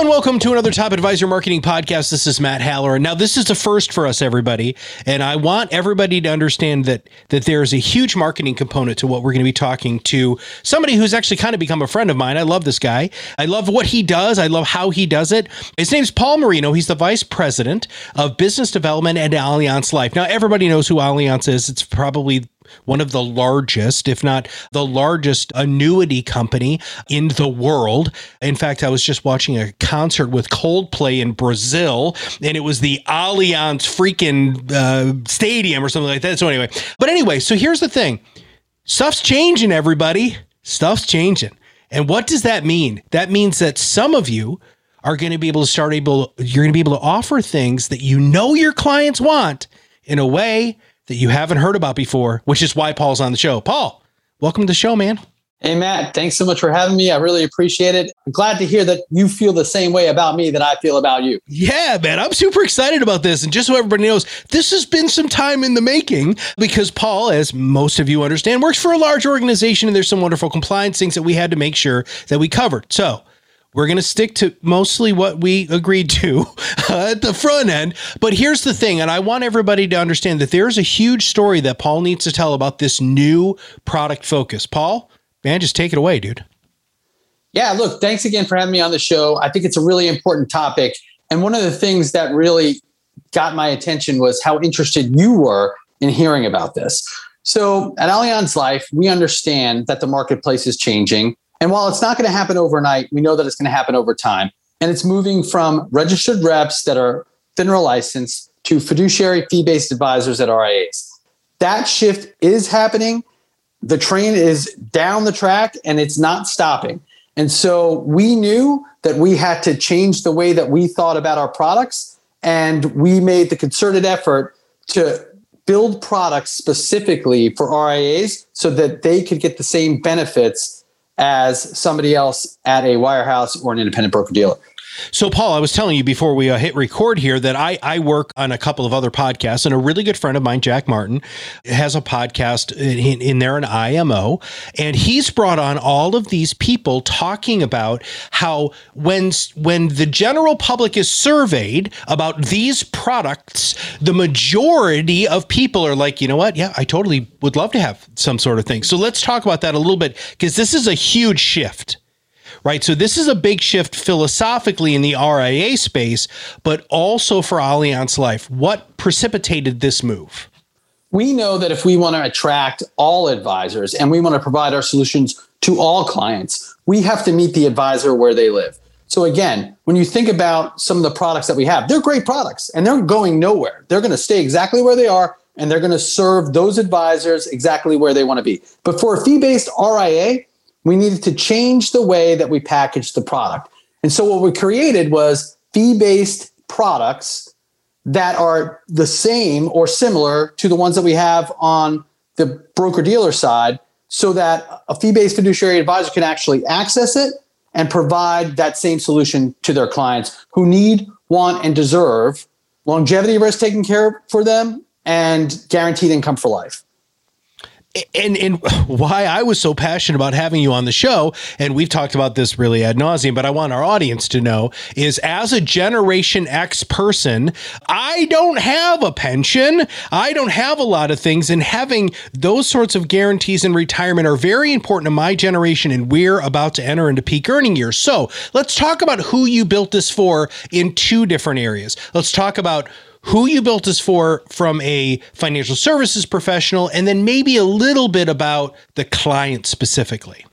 And welcome to another Top Advisor Marketing Podcast. This is Matt Halloran. Now, this is a first for us, everybody, and I want everybody to understand that that there is a huge marketing component to what we're going to be talking to somebody who's actually kind of become a friend of mine. I love this guy. I love what he does. I love how he does it. His name's Paul Marino. He's the vice president of business development at Allianz Life. Now, everybody knows who Allianz is. It's probably one of the largest, if not the largest annuity company in the world. In fact, I was just watching a concert with Coldplay in Brazil, and it was the Allianz freaking uh, stadium or something like that. So, anyway, but anyway, so here's the thing stuff's changing, everybody. Stuff's changing. And what does that mean? That means that some of you are going to be able to start able, you're going to be able to offer things that you know your clients want in a way that you haven't heard about before, which is why Paul's on the show. Paul, welcome to the show, man. Hey, Matt, thanks so much for having me. I really appreciate it. I'm glad to hear that you feel the same way about me that I feel about you. Yeah, man, I'm super excited about this. And just so everybody knows, this has been some time in the making because Paul, as most of you understand, works for a large organization and there's some wonderful compliance things that we had to make sure that we covered. So, we're going to stick to mostly what we agreed to uh, at the front end. But here's the thing, and I want everybody to understand that there's a huge story that Paul needs to tell about this new product focus. Paul, man, just take it away, dude. Yeah, look, thanks again for having me on the show. I think it's a really important topic. And one of the things that really got my attention was how interested you were in hearing about this. So at Allianz Life, we understand that the marketplace is changing and while it's not going to happen overnight, we know that it's going to happen over time. And it's moving from registered reps that are FINRA licensed to fiduciary fee based advisors at RIAs. That shift is happening. The train is down the track and it's not stopping. And so we knew that we had to change the way that we thought about our products. And we made the concerted effort to build products specifically for RIAs so that they could get the same benefits as somebody else at a wirehouse or an independent broker dealer. So, Paul, I was telling you before we uh, hit record here that I, I work on a couple of other podcasts, and a really good friend of mine, Jack Martin, has a podcast in, in there, an IMO, and he's brought on all of these people talking about how when when the general public is surveyed about these products, the majority of people are like, you know what? Yeah, I totally would love to have some sort of thing. So let's talk about that a little bit because this is a huge shift right? So this is a big shift philosophically in the RIA space, but also for Allianz Life. What precipitated this move? We know that if we want to attract all advisors and we want to provide our solutions to all clients, we have to meet the advisor where they live. So again, when you think about some of the products that we have, they're great products and they're going nowhere. They're going to stay exactly where they are and they're going to serve those advisors exactly where they want to be. But for a fee-based RIA, we needed to change the way that we packaged the product. And so what we created was fee-based products that are the same or similar to the ones that we have on the broker dealer side so that a fee-based fiduciary advisor can actually access it and provide that same solution to their clients who need, want, and deserve longevity risk taken care for them and guaranteed income for life and and why I was so passionate about having you on the show, and we've talked about this really ad nauseum, but I want our audience to know is as a Generation X person, I don't have a pension, I don't have a lot of things, and having those sorts of guarantees in retirement are very important to my generation, and we're about to enter into peak earning years. So let's talk about who you built this for in two different areas. Let's talk about who you built this for from a financial services professional, and then maybe a little bit about the client specifically.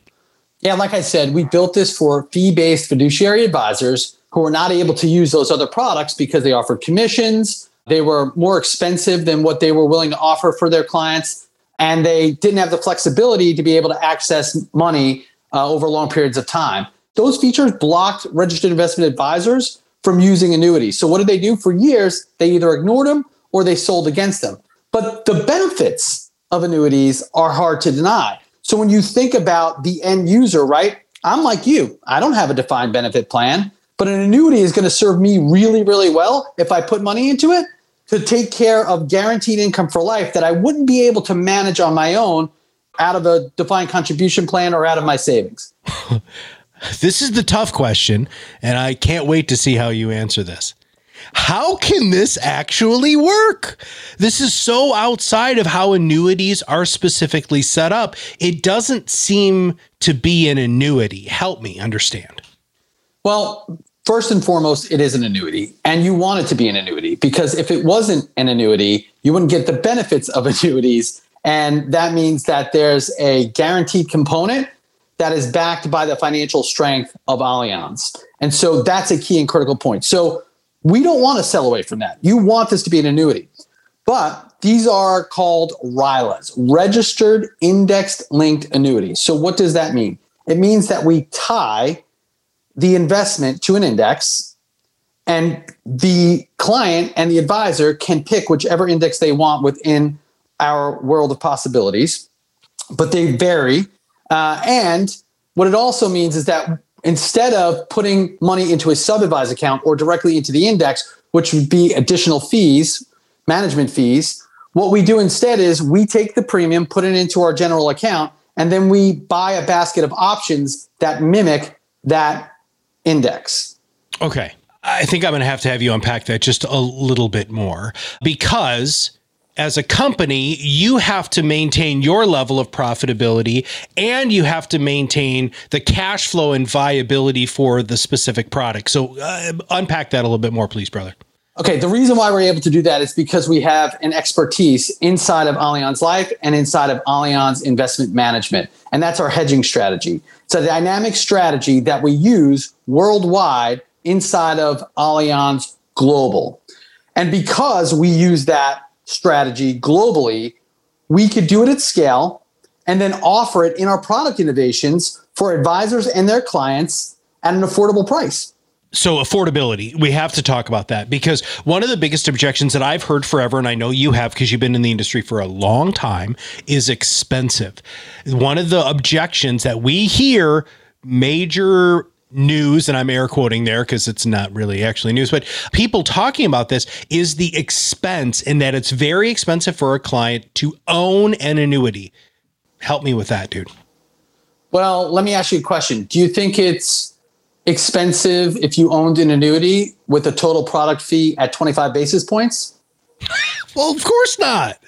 Yeah, like I said, we built this for fee based fiduciary advisors who were not able to use those other products because they offered commissions. They were more expensive than what they were willing to offer for their clients. And they didn't have the flexibility to be able to access money uh, over long periods of time. Those features blocked registered investment advisors from using annuities. So what did they do? For years, they either ignored them or they sold against them. But the benefits of annuities are hard to deny. So when you think about the end user, right? I'm like you. I don't have a defined benefit plan, but an annuity is going to serve me really, really well if I put money into it to take care of guaranteed income for life that I wouldn't be able to manage on my own out of a defined contribution plan or out of my savings. this is the tough question, and I can't wait to see how you answer this. How can this actually work? This is so outside of how annuities are specifically set up. It doesn't seem to be an annuity. Help me understand. Well, first and foremost, it is an annuity, and you want it to be an annuity because if it wasn't an annuity, you wouldn't get the benefits of annuities. And that means that there's a guaranteed component that is backed by the financial strength of Allianz. And so that's a key and critical point. So we don't want to sell away from that. You want this to be an annuity. But these are called RILAs, registered indexed linked annuities. So what does that mean? It means that we tie the investment to an index and the client and the advisor can pick whichever index they want within our world of possibilities, but they vary. Uh, and what it also means is that instead of putting money into a sub advised account or directly into the index, which would be additional fees, management fees, what we do instead is we take the premium, put it into our general account, and then we buy a basket of options that mimic that index. Okay. I think I'm going to have to have you unpack that just a little bit more because as a company, you have to maintain your level of profitability and you have to maintain the cash flow and viability for the specific product. So, uh, unpack that a little bit more, please, brother. Okay, the reason why we're able to do that is because we have an expertise inside of Allianz Life and inside of Allianz Investment Management. And that's our hedging strategy. It's a dynamic strategy that we use worldwide inside of Allianz Global. And because we use that strategy globally, we could do it at scale and then offer it in our product innovations for advisors and their clients at an affordable price. So, affordability, we have to talk about that because one of the biggest objections that I've heard forever, and I know you have because you've been in the industry for a long time, is expensive. One of the objections that we hear major news, and I'm air quoting there because it's not really actually news, but people talking about this is the expense in that it's very expensive for a client to own an annuity. Help me with that, dude. Well, let me ask you a question. Do you think it's expensive if you owned an annuity with a total product fee at 25 basis points? well, of course not.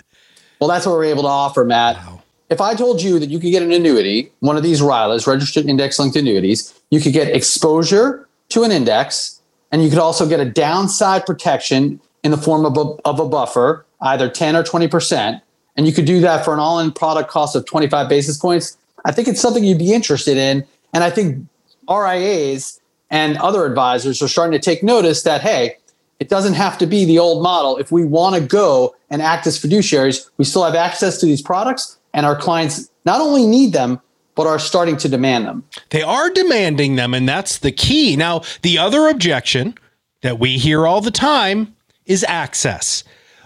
Well, that's what we're able to offer, Matt. Wow if I told you that you could get an annuity, one of these RILAs, registered index linked annuities, you could get exposure to an index, and you could also get a downside protection in the form of a, of a buffer, either 10 or 20%, and you could do that for an all in product cost of 25 basis points. I think it's something you'd be interested in. And I think RIAs and other advisors are starting to take notice that, hey, it doesn't have to be the old model. If we want to go and act as fiduciaries, we still have access to these products and our clients not only need them but are starting to demand them. They are demanding them and that's the key. Now, the other objection that we hear all the time is access.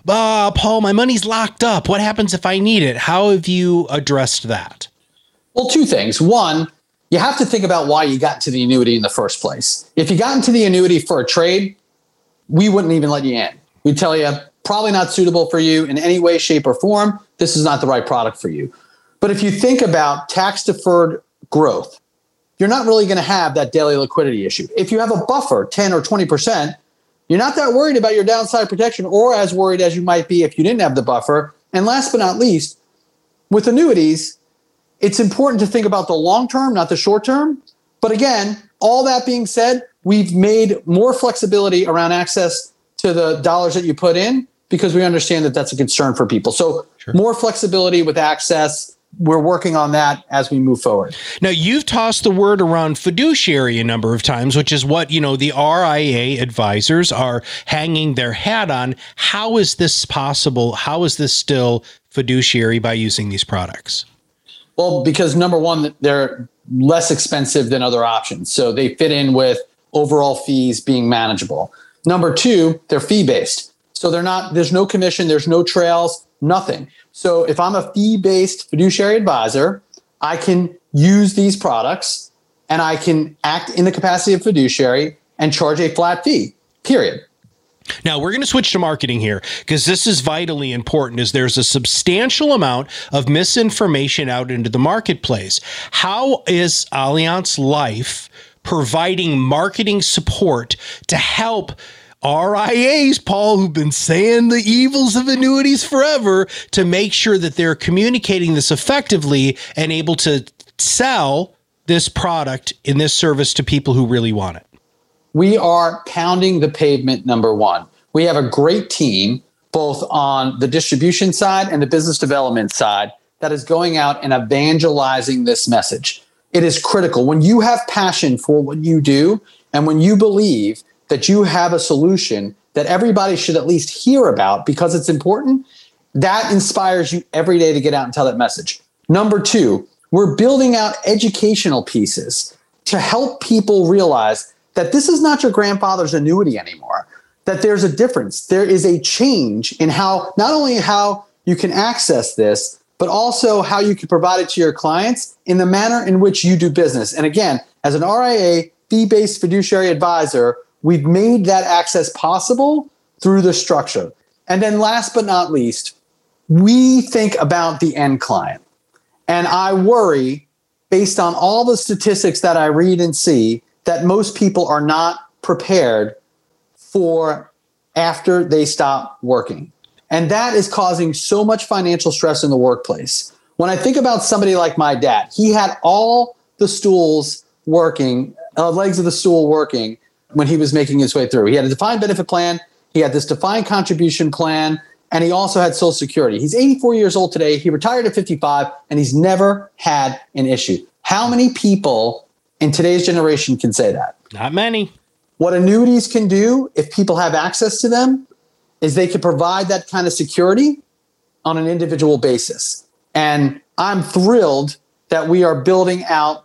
Uh, Paul, my money's locked up. What happens if I need it? How have you addressed that? Well, two things. One, you have to think about why you got into the annuity in the first place. If you got into the annuity for a trade, we wouldn't even let you in. We'd tell you, probably not suitable for you in any way, shape, or form. This is not the right product for you. But if you think about tax deferred growth, you're not really going to have that daily liquidity issue. If you have a buffer, 10 or 20%, you're not that worried about your downside protection or as worried as you might be if you didn't have the buffer. And last but not least, with annuities, it's important to think about the long term, not the short term. But again, all that being said, we've made more flexibility around access to the dollars that you put in because we understand that that's a concern for people. So sure. more flexibility with access. We're working on that as we move forward. Now you've tossed the word around fiduciary a number of times, which is what, you know, the RIA advisors are hanging their hat on. How is this possible? How is this still fiduciary by using these products? Well, because number one, they're less expensive than other options. So they fit in with overall fees being manageable. Number two, they're fee based. So they're not, there's no commission, there's no trails, nothing. So if I'm a fee based fiduciary advisor, I can use these products and I can act in the capacity of fiduciary and charge a flat fee, period. Now we're going to switch to marketing here because this is vitally important as there's a substantial amount of misinformation out into the marketplace. How is Allianz Life providing marketing support to help RIAs, Paul, who've been saying the evils of annuities forever, to make sure that they're communicating this effectively and able to sell this product in this service to people who really want it? We are pounding the pavement, number one. We have a great team, both on the distribution side and the business development side, that is going out and evangelizing this message. It is critical. When you have passion for what you do and when you believe that you have a solution that everybody should at least hear about because it's important, that inspires you every day to get out and tell that message. Number two, we're building out educational pieces to help people realize that this is not your grandfather's annuity anymore, that there's a difference. There is a change in how, not only how you can access this, but also how you can provide it to your clients in the manner in which you do business. And again, as an RIA, fee based fiduciary advisor, we've made that access possible through the structure. And then last but not least, we think about the end client. And I worry, based on all the statistics that I read and see, that most people are not prepared for after they stop working. And that is causing so much financial stress in the workplace. When I think about somebody like my dad, he had all the stools working, uh, legs of the stool working when he was making his way through. He had a defined benefit plan, he had this defined contribution plan, and he also had Social Security. He's 84 years old today. He retired at 55, and he's never had an issue. How many people in today's generation can say that? Not many. What annuities can do, if people have access to them, is they can provide that kind of security on an individual basis. And I'm thrilled that we are building out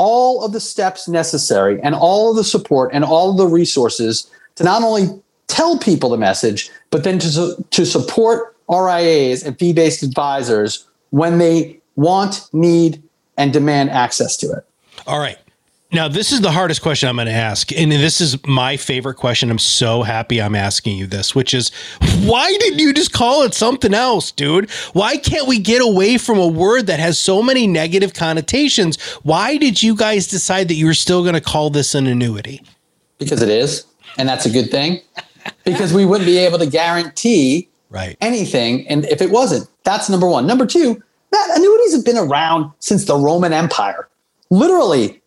all of the steps necessary and all of the support and all of the resources to not only tell people the message, but then to, to support RIAs and fee based advisors when they want, need, and demand access to it. All right. Now, this is the hardest question I'm going to ask. And this is my favorite question. I'm so happy I'm asking you this, which is why didn't you just call it something else, dude? Why can't we get away from a word that has so many negative connotations? Why did you guys decide that you were still going to call this an annuity? Because it is. And that's a good thing. because we wouldn't be able to guarantee right. anything. And if it wasn't, that's number one. Number two, that annuities have been around since the Roman Empire. Literally,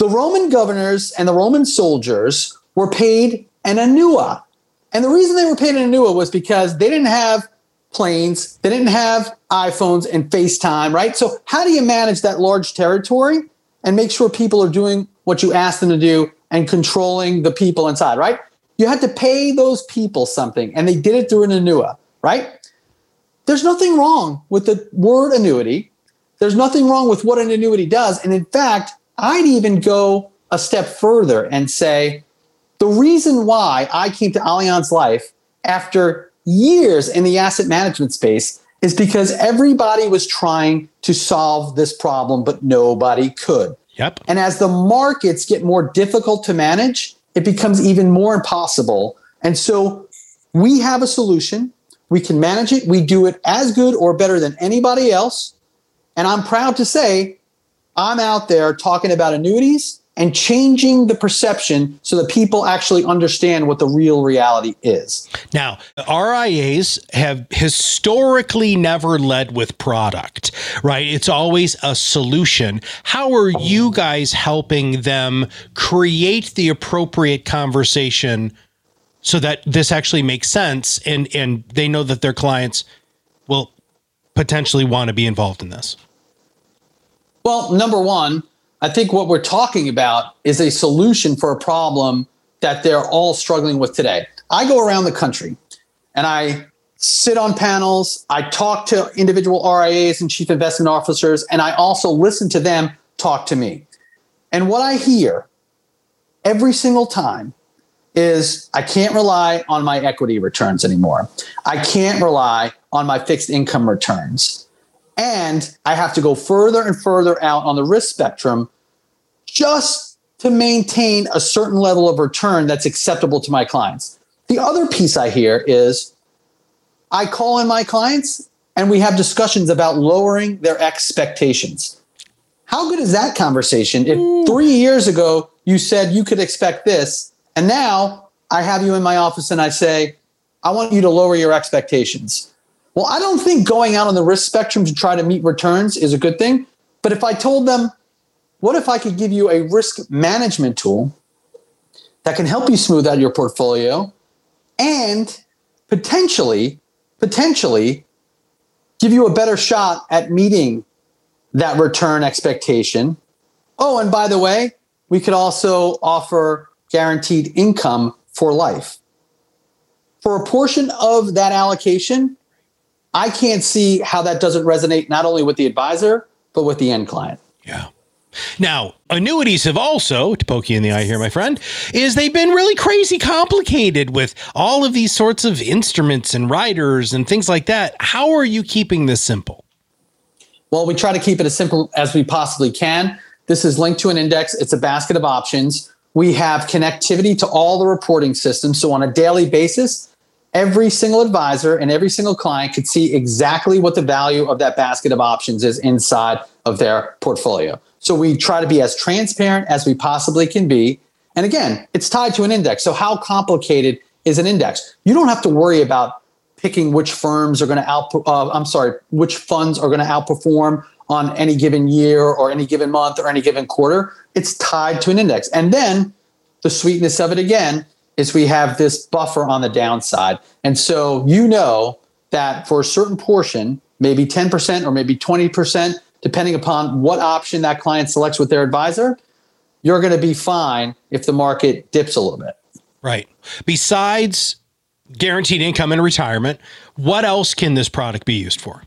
the Roman governors and the Roman soldiers were paid an annua. And the reason they were paid an annua was because they didn't have planes, they didn't have iPhones and FaceTime, right? So, how do you manage that large territory and make sure people are doing what you ask them to do and controlling the people inside, right? You had to pay those people something, and they did it through an annua, right? There's nothing wrong with the word annuity. There's nothing wrong with what an annuity does. And in fact, I'd even go a step further and say the reason why I came to Allianz Life after years in the asset management space is because everybody was trying to solve this problem, but nobody could. Yep. And as the markets get more difficult to manage, it becomes even more impossible. And so we have a solution. We can manage it. We do it as good or better than anybody else. And I'm proud to say I'm out there talking about annuities and changing the perception so that people actually understand what the real reality is. Now, RIAs have historically never led with product, right? It's always a solution. How are you guys helping them create the appropriate conversation so that this actually makes sense and and they know that their clients will potentially want to be involved in this? Well, number one, I think what we're talking about is a solution for a problem that they're all struggling with today. I go around the country and I sit on panels, I talk to individual RIAs and chief investment officers, and I also listen to them talk to me. And what I hear every single time is I can't rely on my equity returns anymore. I can't rely on my fixed income returns. And I have to go further and further out on the risk spectrum just to maintain a certain level of return that's acceptable to my clients. The other piece I hear is I call in my clients and we have discussions about lowering their expectations. How good is that conversation if mm. three years ago you said you could expect this, and now I have you in my office and I say, I want you to lower your expectations? Well, I don't think going out on the risk spectrum to try to meet returns is a good thing. But if I told them, what if I could give you a risk management tool that can help you smooth out your portfolio and potentially, potentially give you a better shot at meeting that return expectation. Oh, and by the way, we could also offer guaranteed income for life. For a portion of that allocation, I can't see how that doesn't resonate not only with the advisor, but with the end client. Yeah. Now, annuities have also, to poke you in the eye here, my friend, is they've been really crazy complicated with all of these sorts of instruments and riders and things like that. How are you keeping this simple? Well, we try to keep it as simple as we possibly can. This is linked to an index, it's a basket of options. We have connectivity to all the reporting systems. So, on a daily basis, every single advisor and every single client could see exactly what the value of that basket of options is inside of their portfolio. So we try to be as transparent as we possibly can be. And again, it's tied to an index. So how complicated is an index? You don't have to worry about picking which firms are going to out. Uh, I'm sorry, which funds are going to outperform on any given year or any given month or any given quarter. It's tied to an index. And then the sweetness of it again is we have this buffer on the downside. And so you know that for a certain portion, maybe 10% or maybe 20%, depending upon what option that client selects with their advisor, you're going to be fine if the market dips a little bit. Right. Besides guaranteed income and retirement, what else can this product be used for?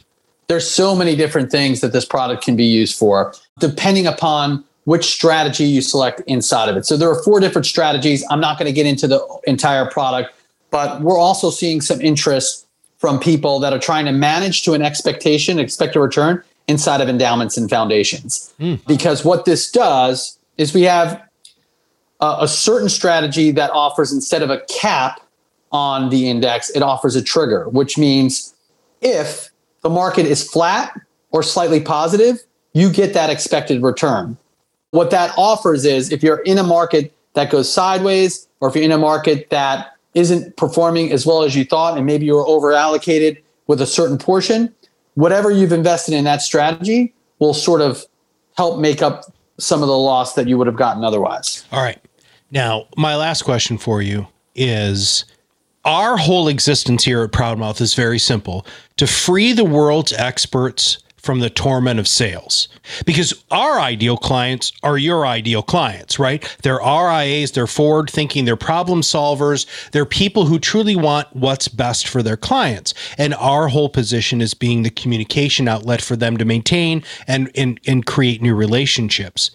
There's so many different things that this product can be used for, depending upon which strategy you select inside of it. So there are four different strategies. I'm not going to get into the entire product, but we're also seeing some interest from people that are trying to manage to an expectation, expect a return, inside of endowments and foundations. Mm. Because what this does is we have a, a certain strategy that offers, instead of a cap on the index, it offers a trigger, which means if the market is flat or slightly positive, you get that expected return. What that offers is if you're in a market that goes sideways, or if you're in a market that isn't performing as well as you thought, and maybe you were over allocated with a certain portion, whatever you've invested in that strategy will sort of help make up some of the loss that you would have gotten otherwise. All right. Now, my last question for you is our whole existence here at Proudmouth is very simple to free the world's experts from the torment of sales because our ideal clients are your ideal clients, right? They're RIAs, they're forward thinking, they're problem solvers, they're people who truly want what's best for their clients. And our whole position is being the communication outlet for them to maintain and, and, and create new relationships.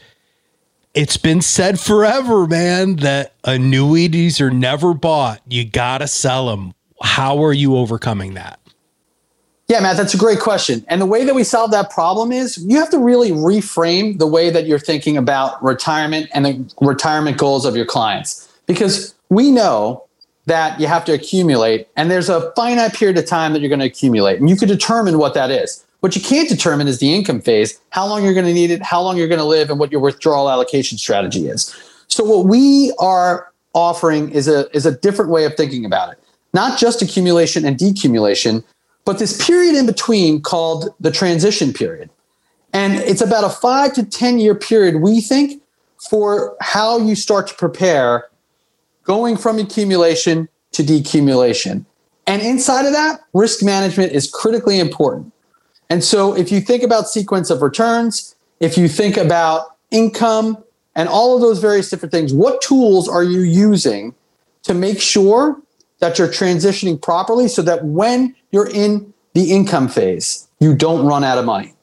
It's been said forever, man, that annuities are never bought. You got to sell them. How are you overcoming that? Yeah, Matt, that's a great question. And the way that we solve that problem is you have to really reframe the way that you're thinking about retirement and the retirement goals of your clients. Because we know that you have to accumulate, and there's a finite period of time that you're going to accumulate, and you can determine what that is. What you can't determine is the income phase, how long you're going to need it, how long you're going to live, and what your withdrawal allocation strategy is. So, what we are offering is a, is a different way of thinking about it. Not just accumulation and decumulation, but this period in between called the transition period. And it's about a five to 10 year period, we think, for how you start to prepare going from accumulation to decumulation. And inside of that, risk management is critically important. And so if you think about sequence of returns, if you think about income and all of those various different things, what tools are you using to make sure that you're transitioning properly so that when you're in the income phase, you don't run out of money.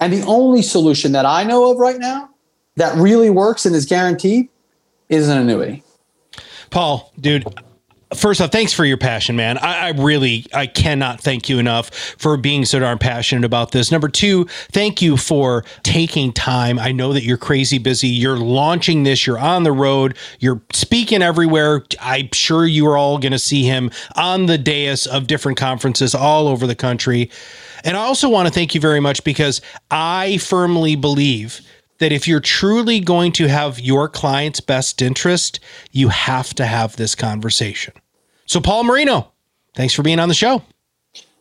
And the only solution that I know of right now that really works and is guaranteed is an annuity. Paul, dude, first off, thanks for your passion, man. I, I, really, I cannot thank you enough for being so darn passionate about this. Number two, thank you for taking time. I know that you're crazy busy. You're launching this. You're on the road. You're speaking everywhere. I'm sure you are all going to see him on the dais of different conferences all over the country. And I also want to thank you very much because I firmly believe that if you're truly going to have your client's best interest, you have to have this conversation. So, Paul Marino, thanks for being on the show.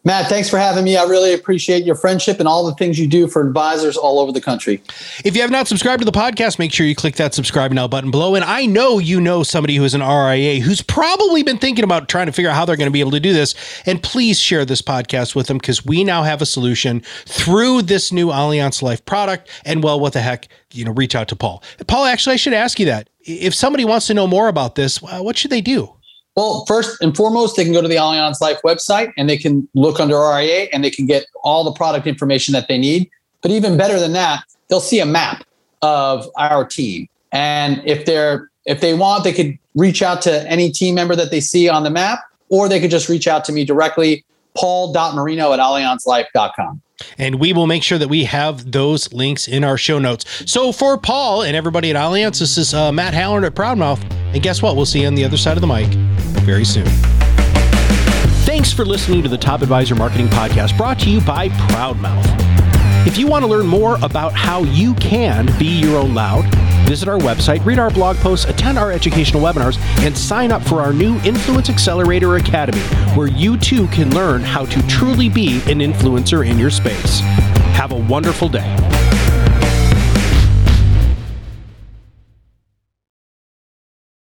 Matt, thanks for having me. I really appreciate your friendship and all the things you do for advisors all over the country. If you have not subscribed to the podcast, make sure you click that subscribe now button below. And I know you know somebody who is an RIA who's probably been thinking about trying to figure out how they're going to be able to do this. And please share this podcast with them because we now have a solution through this new Allianz Life product. And well, what the heck, you know, reach out to Paul. Paul, actually, I should ask you that. If somebody wants to know more about this, what should they do? Well, first and foremost, they can go to the Allianz Life website and they can look under RIA and they can get all the product information that they need. But even better than that, they'll see a map of our team. And if they're if they want, they could reach out to any team member that they see on the map, or they could just reach out to me directly, paul.marino at allianzlife.com. And we will make sure that we have those links in our show notes. So for Paul and everybody at Allianz, this is uh, Matt Halloran at Proudmouth. And guess what? We'll see you on the other side of the mic very soon. Thanks for listening to the Top Advisor Marketing Podcast brought to you by Proudmouth. If you want to learn more about how you can be your own loud, visit our website, read our blog posts, attend our educational webinars, and sign up for our new Influence Accelerator Academy, where you too can learn how to truly be an influencer in your space. Have a wonderful day.